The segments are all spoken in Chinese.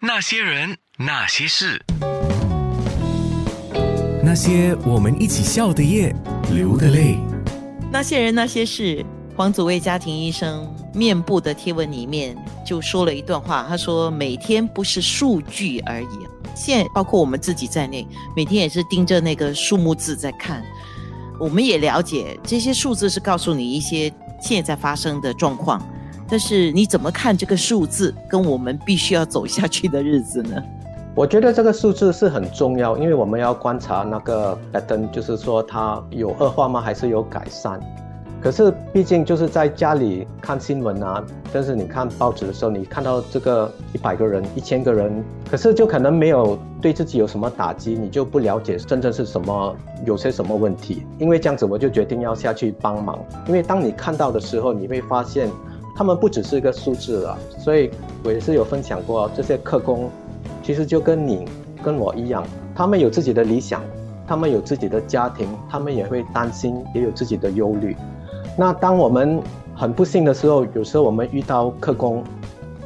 那些人，那些事，那些我们一起笑的夜，流的泪。那些人那些事，黄祖卫家庭医生面部的贴文里面就说了一段话，他说：“每天不是数据而已，现在包括我们自己在内，每天也是盯着那个数目字在看。我们也了解这些数字是告诉你一些现在发生的状况，但是你怎么看这个数字，跟我们必须要走下去的日子呢？”我觉得这个数字是很重要，因为我们要观察那个拜登就是说它有恶化吗，还是有改善？可是毕竟就是在家里看新闻啊，但是你看报纸的时候，你看到这个一百个人、一千个人，可是就可能没有对自己有什么打击，你就不了解真正是什么，有些什么问题。因为这样子，我就决定要下去帮忙。因为当你看到的时候，你会发现他们不只是一个数字了。所以我也是有分享过这些客工。其实就跟你跟我一样，他们有自己的理想，他们有自己的家庭，他们也会担心，也有自己的忧虑。那当我们很不幸的时候，有时候我们遇到客工，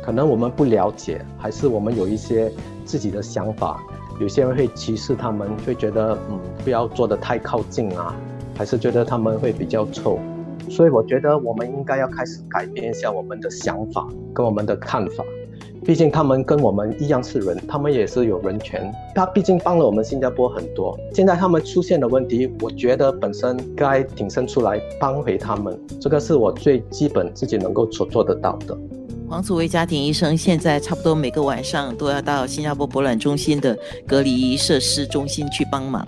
可能我们不了解，还是我们有一些自己的想法。有些人会歧视他们，会觉得嗯不要坐得太靠近啊，还是觉得他们会比较臭。所以我觉得我们应该要开始改变一下我们的想法跟我们的看法。毕竟他们跟我们一样是人，他们也是有人权。他毕竟帮了我们新加坡很多。现在他们出现的问题，我觉得本身该挺身出来帮回他们，这个是我最基本自己能够所做得到的。黄祖威家庭医生现在差不多每个晚上都要到新加坡博览中心的隔离设施中心去帮忙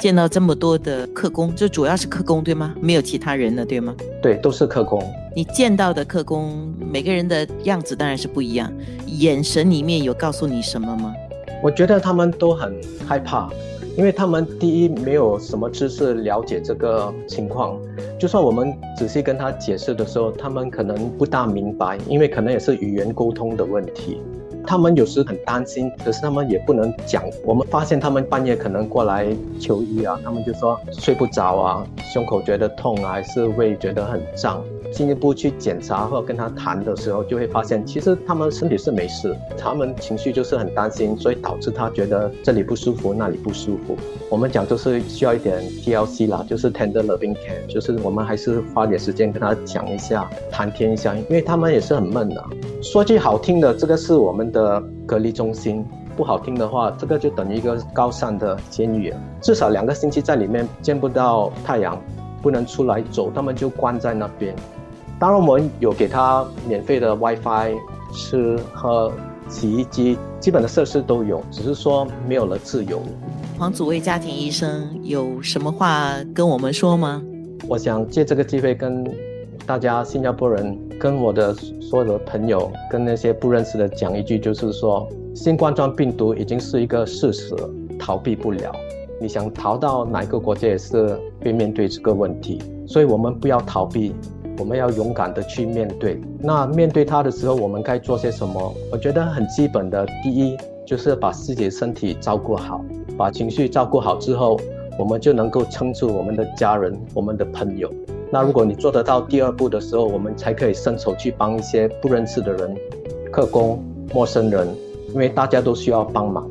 见到这么多的客工，就主要是客工对吗？没有其他人了对吗？对，都是客工。你见到的客工每个人的样子当然是不一样，眼神里面有告诉你什么吗？我觉得他们都很害怕。因为他们第一没有什么知识了解这个情况，就算我们仔细跟他解释的时候，他们可能不大明白，因为可能也是语言沟通的问题。他们有时很担心，可是他们也不能讲。我们发现他们半夜可能过来求医啊，他们就说睡不着啊，胸口觉得痛啊，还是胃觉得很胀。进一步去检查或跟他谈的时候，就会发现其实他们身体是没事，他们情绪就是很担心，所以导致他觉得这里不舒服，那里不舒服。我们讲就是需要一点 TLC 啦，就是 Tender Loving Care，就是我们还是花点时间跟他讲一下，谈天一下，因为他们也是很闷的。说句好听的，这个是我们的隔离中心；不好听的话，这个就等于一个高尚的监狱，至少两个星期在里面见不到太阳，不能出来走，他们就关在那边。当然，我们有给他免费的 WiFi、吃喝、洗衣机，基本的设施都有，只是说没有了自由。黄祖卫家庭医生有什么话跟我们说吗？我想借这个机会跟大家新加坡人、跟我的所有的朋友、跟那些不认识的讲一句，就是说，新冠状病毒已经是一个事实，逃避不了。你想逃到哪个国家也是会面对这个问题，所以我们不要逃避。我们要勇敢的去面对。那面对它的时候，我们该做些什么？我觉得很基本的，第一就是把自己的身体照顾好，把情绪照顾好之后，我们就能够撑住我们的家人、我们的朋友。那如果你做得到第二步的时候，我们才可以伸手去帮一些不认识的人、客工、陌生人，因为大家都需要帮忙。